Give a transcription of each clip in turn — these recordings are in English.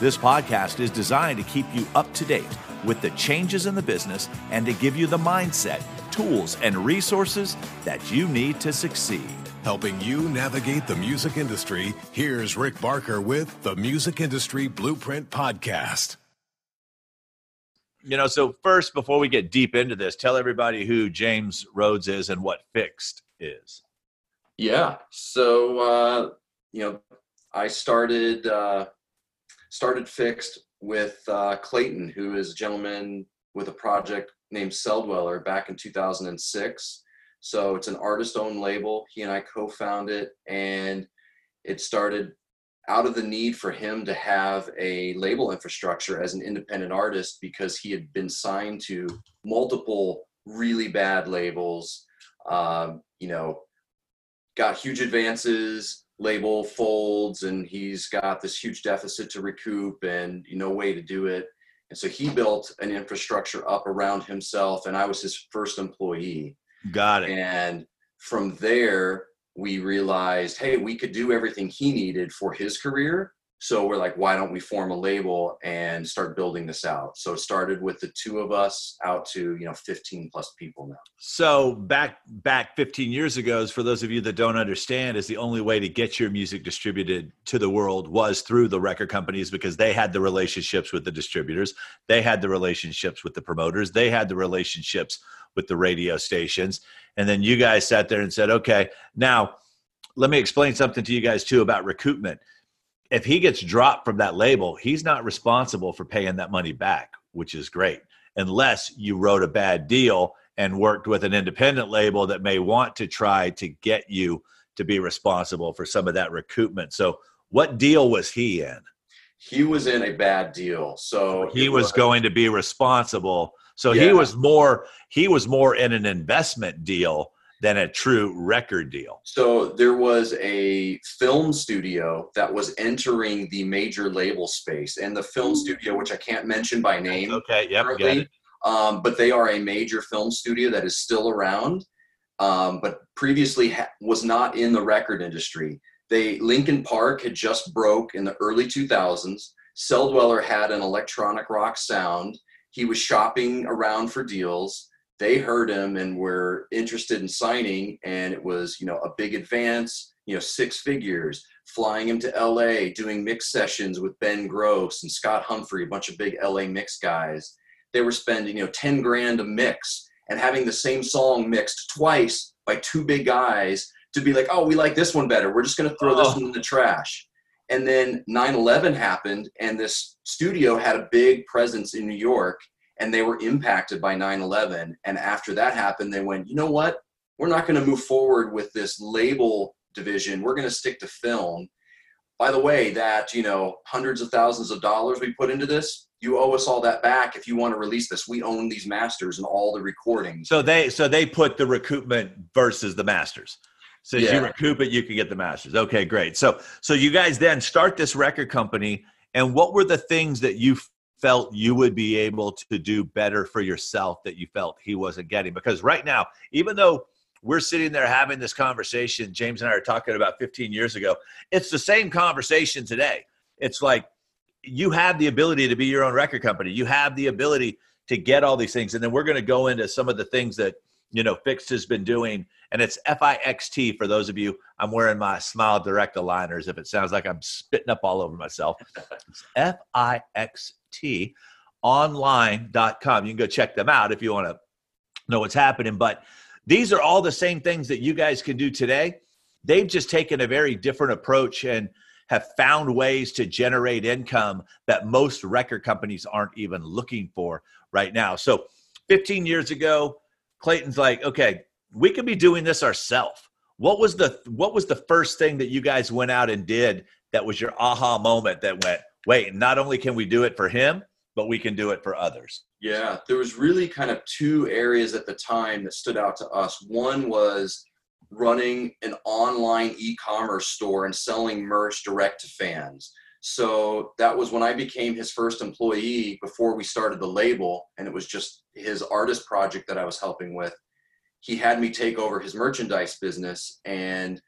This podcast is designed to keep you up to date with the changes in the business and to give you the mindset, tools, and resources that you need to succeed. Helping you navigate the music industry, here's Rick Barker with the Music Industry Blueprint Podcast. You know, so first, before we get deep into this, tell everybody who James Rhodes is and what FiXT is. Yeah. So, uh, you know, I started uh, started FiXT with uh, Klayton, who is a gentleman with a project named Celldweller back in 2006. So it's an artist owned label. He and I co founded, it, and it started out of the need for him to have a label infrastructure as an independent artist because he had been signed to multiple really bad labels. Um, you know, got huge advances, label folds and he's got this huge deficit to recoup and no way to do it. And so he built an infrastructure up around himself and I was his first employee. Got it. And from there, we realized, hey, we could do everything he needed for his career so we're like why don't we form a label and start building this out? So it started with the two of us out to you know 15 plus people now. So back back 15 years ago for those of you that don't understand is the only way to get your music distributed to the world was through the record companies because they had the relationships with the distributors they had the relationships with the promoters they had the relationships with the radio stations. And then you guys sat there and said okay now let me explain something to you guys too about recoupment if he gets dropped from that label, he's not responsible for paying that money back, which is great, unless you wrote a bad deal and worked with an independent label that may want to try to get you to be responsible for some of that recoupment. So, what deal was he in? He was in a bad deal. So he was, was going to be responsible. So yeah. he was more he was more in an investment deal than a true record deal. So there was a film studio that was entering the major label space, and the film studio, which I can't mention by name, okay, yep, currently, um, but they are a major film studio that is still around, um, but previously ha- was not in the record industry. They Linkin Park had just broke in the early 2000s. Celldweller had an electronic rock sound. He was shopping around for deals they heard him and were interested in signing and it was you know a big advance you know six figures flying him to la doing mix sessions with Ben Grosse and scott humphrey a bunch of big la mix guys. They were spending you know 10 grand a mix and having the same song mixed twice by two big guys to be like oh we like this one better. We're just going to throw oh. this one in the trash. And then 9-11 happened and this studio had a big presence in new york and they were impacted by 9-11 and after that happened they went you know what? We're not going to move forward with this label division. We're going to stick to film. By the way that you know hundreds of thousands of dollars we put into this you owe us all that back if you want to release this. We own these masters and all the recordings. So they so they put the recoupment versus the masters. So yeah. you recoup it you can get the masters. Okay great. So so you guys then start this record company and what were the things that you felt you would be able to do better for yourself that you felt he wasn't getting? Because right now, even though we're sitting there having this conversation, James and I are talking about 15 years ago, it's the same conversation today. It's like you have the ability to be your own record company, you have the ability to get all these things. And then we're going to go into some of the things that you know FiXT has been doing, and it's F I X T for those of you. I'm wearing my Smile Direct aligners. If it sounds like I'm spitting up all over myself, F I X online.com. You can go check them out if you want to know what's happening. But these are all the same things that you guys can do today. They've just taken a very different approach and have found ways to generate income that most record companies aren't even looking for right now. So 15 years ago, Klayton's like, okay, we could be doing this ourselves. What was the what was the first thing that you guys went out and did that was your aha moment that went, wait, not only can we do it for him, but we can do it for others. Yeah, there was really kind of two areas at the time that stood out to us. One was running an online e-commerce store and selling merch direct to fans. So that was when I became his first employee before we started the label, and it was just his artist project that I was helping with. He had me take over his merchandise business and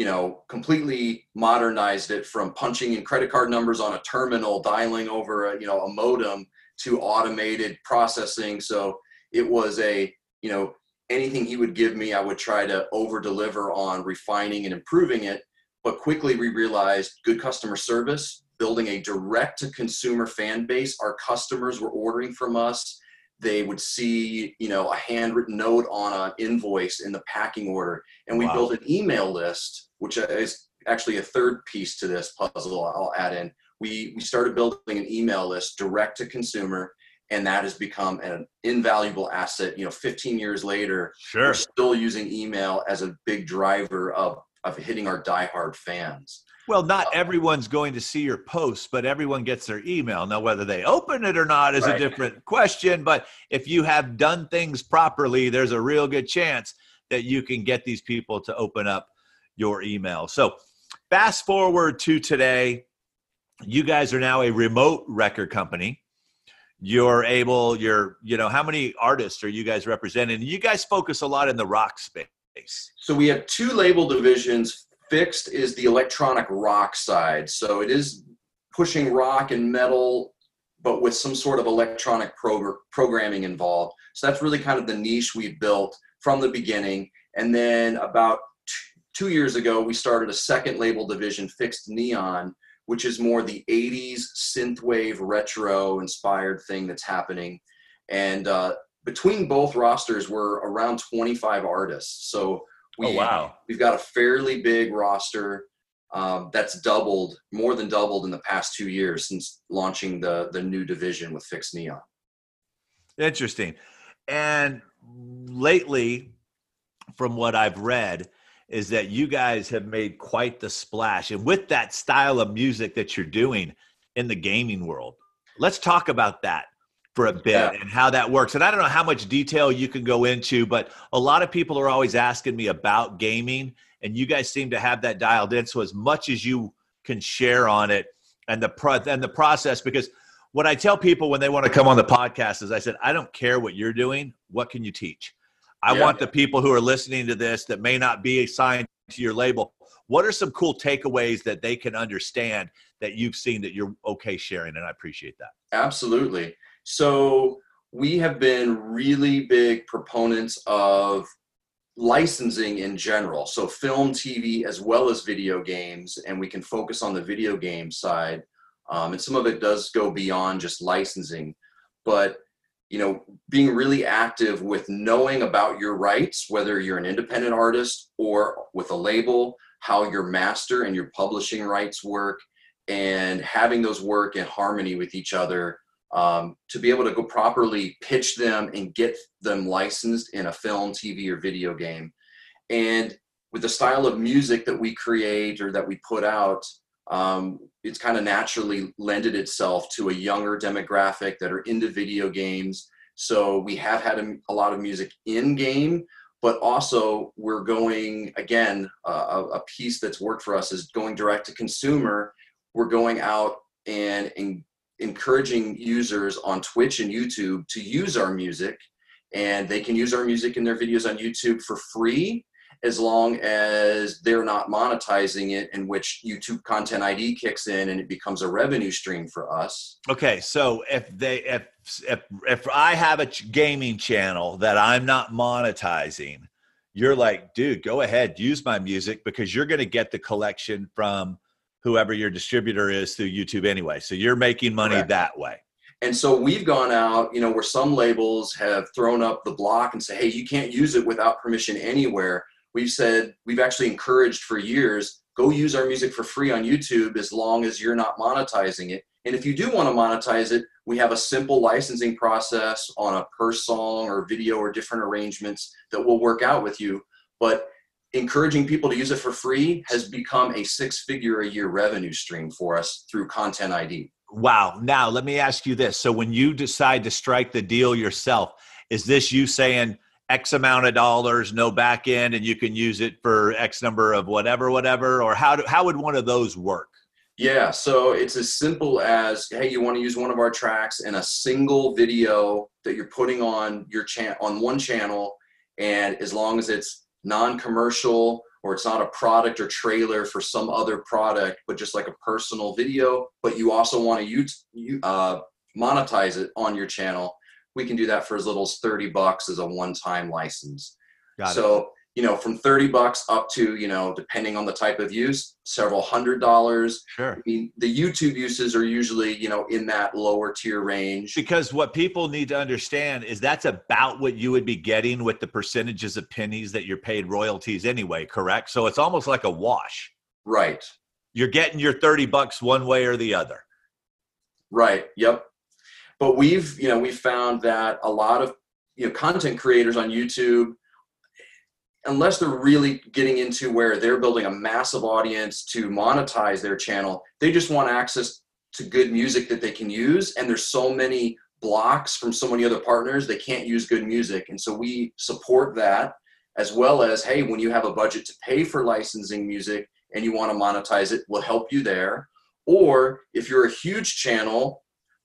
you know completely modernized it from punching in credit card numbers on a terminal dialing over a you know a modem to automated processing so it was a you know anything he would give me i would try to over deliver on refining and improving it but quickly we realized good customer service, building a direct to consumer fan base. Our customers were ordering from us. They would see, you know, a handwritten note on an invoice in the packing order. And we wow. built an email list, which is actually a third piece to this puzzle I'll add in. We, we started building an email list direct to consumer and that has become an invaluable asset you know 15 years later sure. we're still using email as a big driver of of hitting our diehard fans. Well, not uh, everyone's going to see your posts, but everyone gets their email. Now, whether they open it or not is right. a different question. But if you have done things properly, there's a real good chance that you can get these people to open up your email. So, fast forward to today, you guys are now a remote record company. You're able, you're, you know, how many artists are you guys representing? You guys focus a lot in the rock space? So we have two label divisions. FiXT is the electronic rock side. So it is pushing rock and metal, but with some sort of electronic prog- programming involved. So that's really kind of the niche we built from the beginning. And then about two years ago, we started a second label division, FiXT Neon, which is more the 80s synthwave retro inspired thing that's happening. And uh, between both rosters we're around 25 artists so we, oh, wow. we've got a fairly big roster um, that's doubled more than doubled in the past two years since launching the the new division with FiXT Neon interesting and lately from what i've read is that you guys have made quite the splash and with that style of music that you're doing in the gaming world let's talk about that for a bit yeah. and how that works. And I don't know how much detail you can go into, but a lot of people are always asking me about gaming, and you guys seem to have that dialed in. So as much as you can share on it and the pro- and the process, because what I tell people when they want to come on the podcast is I said, I don't care what you're doing. What can you teach? I yeah. want the people who are listening to this that may not be assigned to your label. What are some cool takeaways that they can understand that you've seen that you're okay sharing? And I appreciate that. Absolutely. So we have been really big proponents of licensing in general. So film, TV, as well as video games, and we can focus on the video game side. Um, and some of it does go beyond just licensing, but you know, being really active with knowing about your rights, whether you're an independent artist or with a label, how your master and your publishing rights work, and having those work in harmony with each other um, to be able to go properly pitch them and get them licensed in a film, TV, or video game. And with the style of music that we create or that we put out, um, it's kind of naturally lended itself to a younger demographic that are into video games. So we have had a, a lot of music in game, but also we're going again uh, a piece that's worked for us is going direct to consumer. We're going out and, and encouraging users on Twitch and YouTube to use our music, and they can use our music in their videos on YouTube for free as long as they're not monetizing it in which YouTube content ID kicks in and it becomes a revenue stream for us. Okay, so if they if if if I have a gaming channel that I'm not monetizing, you're like, dude, go ahead, use my music because you're going to get the collection from whoever your distributor is through YouTube anyway. So you're making money Correct. that way. And so we've gone out, you know, where some labels have thrown up the block and say, hey, you can't use it without permission anywhere. We've said, we've actually encouraged for years, go use our music for free on YouTube as long as you're not monetizing it. And if you do want to monetize it, we have a simple licensing process on a per song or video or different arrangements that will work out with you. But encouraging people to use it for free has become a six figure a year revenue stream for us through content ID. Wow. Now, let me ask you this. So, when you decide to strike the deal yourself, is this you saying X amount of dollars, no back end, and you can use it for X number of whatever, whatever? Or how, do, how would one of those work? Yeah, so it's as simple as hey, you want to use one of our tracks in a single video that you're putting on your channel on one channel, and as long as it's non-commercial or it's not a product or trailer for some other product, but just like a personal video, but you also want to use uh, monetize it on your channel, we can do that for as little as 30 bucks as a one-time license. Got so it you know, from 30 bucks up to, you know, depending on the type of use, several hundred dollars. Sure. I mean, the YouTube uses are usually, you know, in that lower tier range. Because what people need to understand is that's about what you would be getting with the percentages of pennies that you're paid royalties anyway, correct? So it's almost like a wash. Right. You're getting your 30 bucks one way or the other. Right. Yep. But we've, you know, we've found that a lot of, you know, content creators on YouTube unless they're really getting into where they're building a massive audience to monetize their channel, they just want access to good music that they can use. And there's so many blocks from so many other partners, they can't use good music. And so we support that as well as, hey, when you have a budget to pay for licensing music and you want to monetize it, we'll help you there. Or if you're a huge channel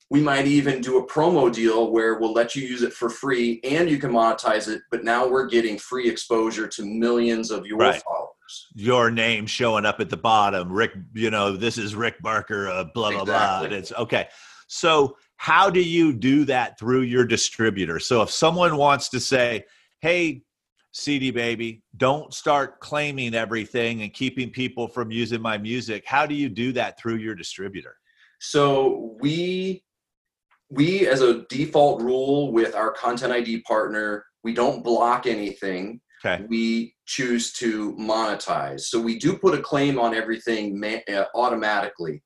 we might even do a promo deal where we'll let you use it for free and you can monetize it but now we're getting free exposure to millions of your right. followers your name showing up at the bottom rick you know this is rick barker uh, blah blah exactly. blah it's okay so how do you do that through your distributor so if someone wants to say hey cd baby don't start claiming everything and keeping people from using my music how do you do that through your distributor so we we as a default rule with our content id partner we don't block anything. Okay. we choose to monetize. So we do put a claim on everything uh, automatically.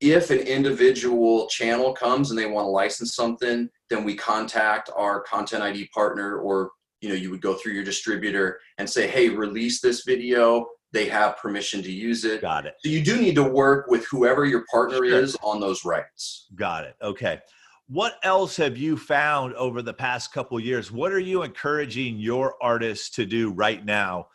If an individual channel comes and they want to license something then we contact our content id partner or you know you would go through your distributor and say hey release this video. They have permission to use it. Got it. So you do need to work with whoever your partner sure. is on those rights. Got it. Okay what else have you found over the past couple years? What are you encouraging your artists to do right now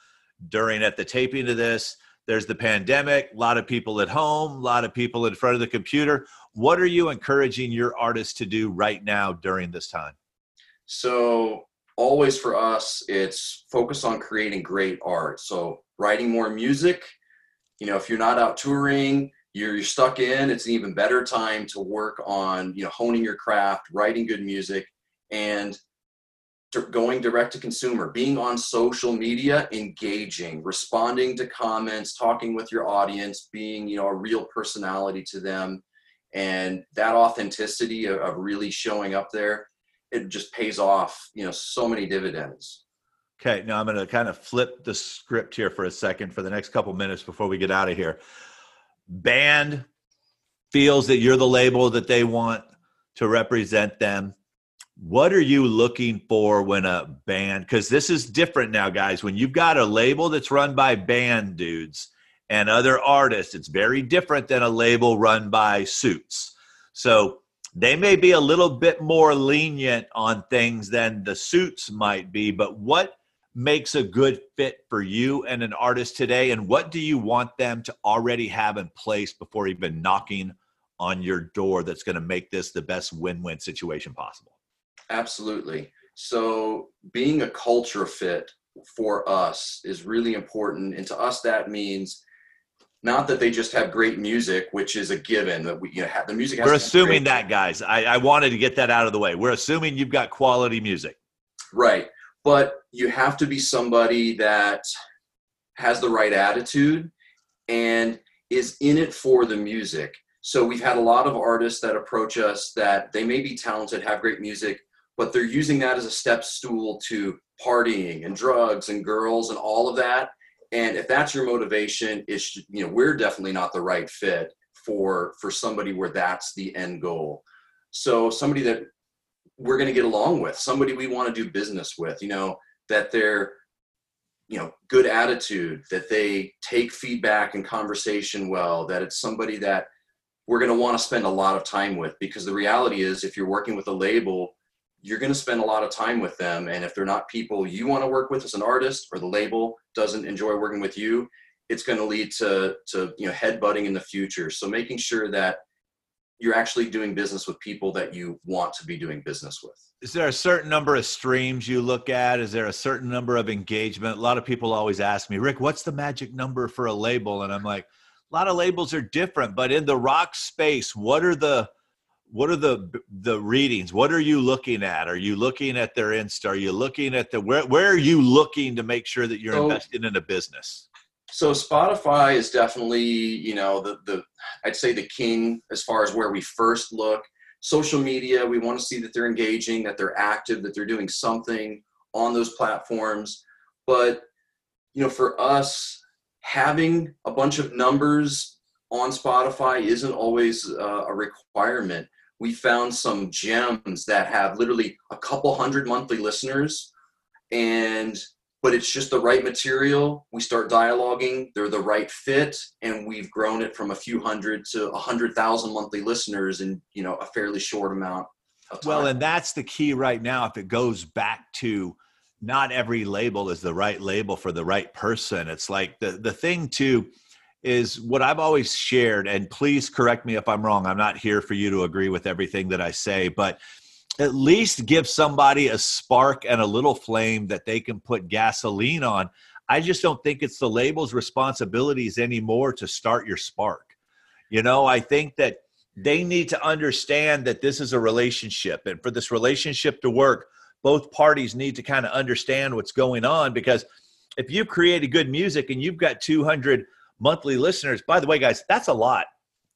during at the taping of this? There's the pandemic a lot of people at home a lot of people in front of the computer. What are you encouraging your artists to do right now during this time? So always for us it's focus on creating great art. So writing more music you know if you're not out touring you're, stuck in, it's an even better time to work on, you know, honing your craft, writing good music, and going direct to consumer, being on social media, engaging, responding to comments, talking with your audience, being, you know, a real personality to them. And that authenticity of, of really showing up there, it just pays off, you know, so many dividends. Okay, now I'm going to kind of flip the script here for a second for the next couple minutes before we get out of here band feels that you're the label that they want to represent them. What are you looking for when a band because this is different now guys. When you've got a label that's run by band dudes and other artists it's very different than a label run by suits. So they may be a little bit more lenient on things than the suits might be but what makes a good fit for you and an artist today? And what do you want them to already have in place before even knocking on your door that's going to make this the best win win situation possible? Absolutely. So, being a culture fit for us is really important. And to us, that means not that they just have great music, which is a given that we you know, have the music. We're assuming that, guys. I, I wanted to get that out of the way. We're assuming you've got quality music. Right but you have to be somebody that has the right attitude and is in it for the music. So we've had a lot of artists that approach us that they may be talented, have great music, but they're using that as a step stool to partying and drugs and girls and all of that. And if that's your motivation, it's you know we're definitely not the right fit for for somebody where that's the end goal. So somebody that we're going to get along with, somebody we want to do business with, you know, that they're, you know, good attitude, that they take feedback and conversation well, that it's somebody that we're going to want to spend a lot of time with. Because the reality is if you're working with a label you're going to spend a lot of time with them. And if they're not people you want to work with as an artist or the label doesn't enjoy working with you it's going to lead to to you know headbutting in the future. So making sure that you're actually doing business with people that you want to be doing business with. Is there a certain number of streams you look at? Is there a certain number of engagement? A lot of people always ask me rick what's the magic number for a label? And i'm like a lot of labels are different but in the rock space what are the what are the the readings? What are you looking at? Are you looking at their insta? Are you looking at the where, where are you looking to make sure that you're so, invested in a business so spotify is definitely you know the the i'd say the king as far as where we first look social media we want to see that they're engaging that they're active that they're doing something on those platforms but you know for us having a bunch of numbers on Spotify isn't always uh, a requirement. We found some gems that have literally a couple hundred monthly listeners, and but it's just the right material. We start dialoguing; they're the right fit, and we've grown it from a few hundred to a hundred thousand monthly listeners in you know a fairly short amount of time. Well, and that's the key right now. If it goes back to not every label is the right label for the right person. It's like the the thing too is what I've always shared and please correct me if I'm wrong. I'm not here for you to agree with everything that I say, but at least give somebody a spark and a little flame that they can put gasoline on. I just don't think it's the label's responsibilities anymore to start your spark. You know, I think that they need to understand that this is a relationship and for this relationship to work both parties need to kind of understand what's going on because if you've created good music and you've got 200 monthly listeners, by the way, guys, that's a lot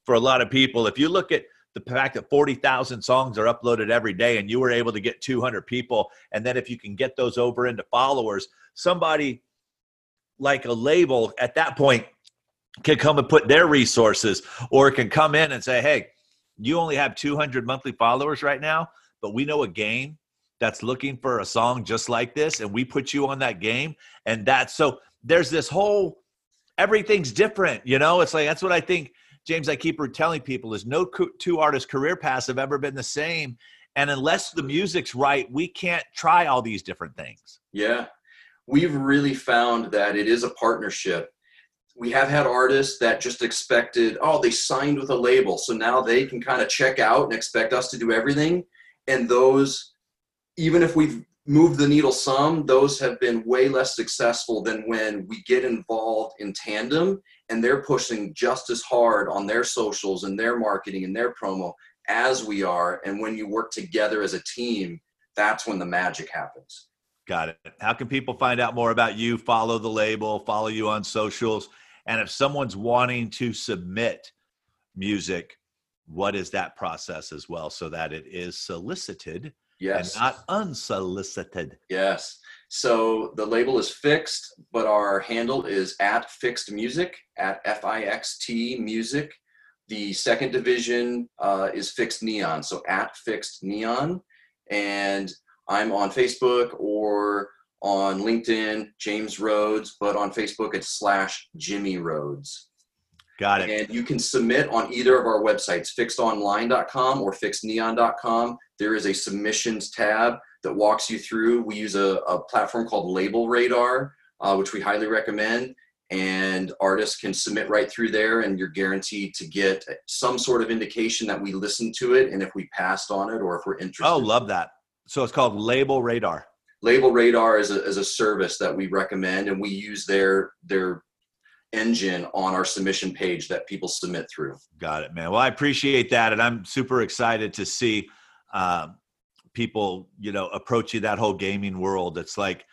for a lot of people. If you look at the fact that 40,000 songs are uploaded every day and you were able to get 200 people, and then if you can get those over into followers, somebody like a label at that point can come and put their resources or can come in and say, hey, you only have 200 monthly followers right now, but we know a game that's looking for a song just like this and we put you on that game and that's so there's this whole everything's different you know? It's like that's what i think james i keep telling people is no two artists career paths have ever been the same. And unless the music's right we can't try all these different things. Yeah. We've really found that it is a partnership. We have had artists that just expected oh they signed with a label. So now they can kind of check out and expect us to do everything. And those even if we've moved the needle some, those have been way less successful than when we get involved in tandem and they're pushing just as hard on their socials and their marketing and their promo as we are. And when you work together as a team, that's when the magic happens. Got it. How can people find out more about you? Follow the label, follow you on socials. And if someone's wanting to submit music, what is that process as well so that it is solicited Yes. And not unsolicited. Yes. So the label is FiXT, but our handle is at FiXT music, at F I X T music. The second division uh, is FiXT neon, so at FiXT neon. And I'm on Facebook or on LinkedIn, James Rhodes, but on Facebook it's slash Jimmy Rhodes. Got it. And you can submit on either of our websites, fixtonline.com or fixtneon.com. There is a submissions tab that walks you through. We use a, a platform called Label Radar, uh, which we highly recommend. And artists can submit right through there, and you're guaranteed to get some sort of indication that we listened to it and if we passed on it or if we're interested. Oh, love that. So it's called Label Radar. Label Radar is a, is a service that we recommend, and we use their their engine on our submission page that people submit through. Got it, man. Well, I appreciate that, and I'm super excited to see uh, people, you know, approaching that whole gaming world. It's like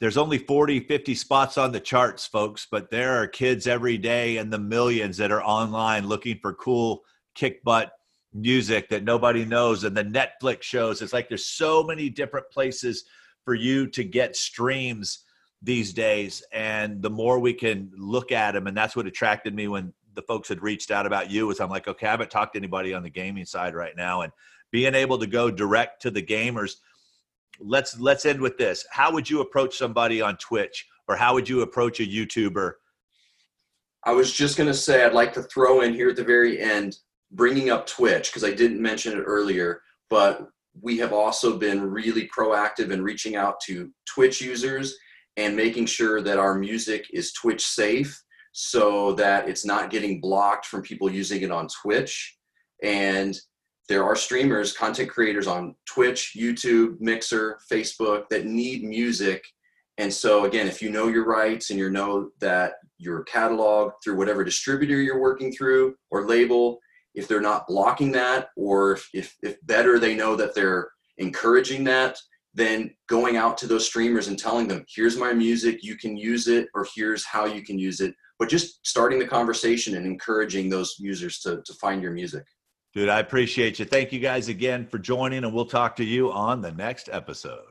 there's only 40, 50 spots on the charts, folks, but there are kids every day and the millions that are online looking for cool kick butt music that nobody knows and the Netflix shows. It's like there's so many different places for you to get streams these days and the more we can look at them and that's what attracted me when the folks had reached out about you was i'm like okay i haven't talked to anybody on the gaming side right now and being able to go direct to the gamers let's let's end with this. How would you approach somebody on twitch or how would you approach a youtuber? I was just going to say i'd like to throw in here at the very end bringing up Twitch because I didn't mention it earlier, but we have also been really proactive in reaching out to Twitch users and making sure that our music is Twitch safe so that it's not getting blocked from people using it on Twitch. And there are streamers, content creators on Twitch, YouTube, Mixer, Facebook that need music. And so, again, if you know your rights and you know that your catalog through whatever distributor you're working through or label, if they're not blocking that, or if, if, if better they know that they're encouraging that, then going out to those streamers and telling them, here's my music, you can use it, or here's how you can use it. But just starting the conversation and encouraging those users to, to find your music. Dude, I appreciate you. Thank you guys again for joining, and we'll talk to you on the next episode.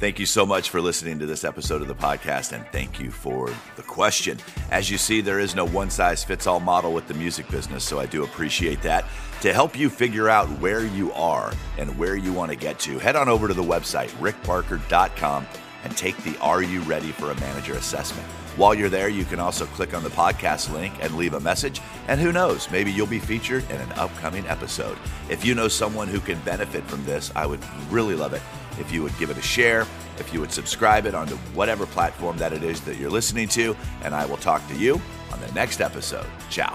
Thank you so much for listening to this episode of the podcast, and thank you for the question. As you see, there is no one size fits all model with the music business, so I do appreciate that. To help you figure out where you are and where you want to get to, head on over to the website, rickbarker.com, and take the Are You Ready for a Manager assessment. While you're there, you can also click on the podcast link and leave a message. And who knows, maybe you'll be featured in an upcoming episode. If you know someone who can benefit from this, I would really love it if you would give it a share, if you would subscribe it onto whatever platform that it is that you're listening to. And I will talk to you on the next episode. Ciao.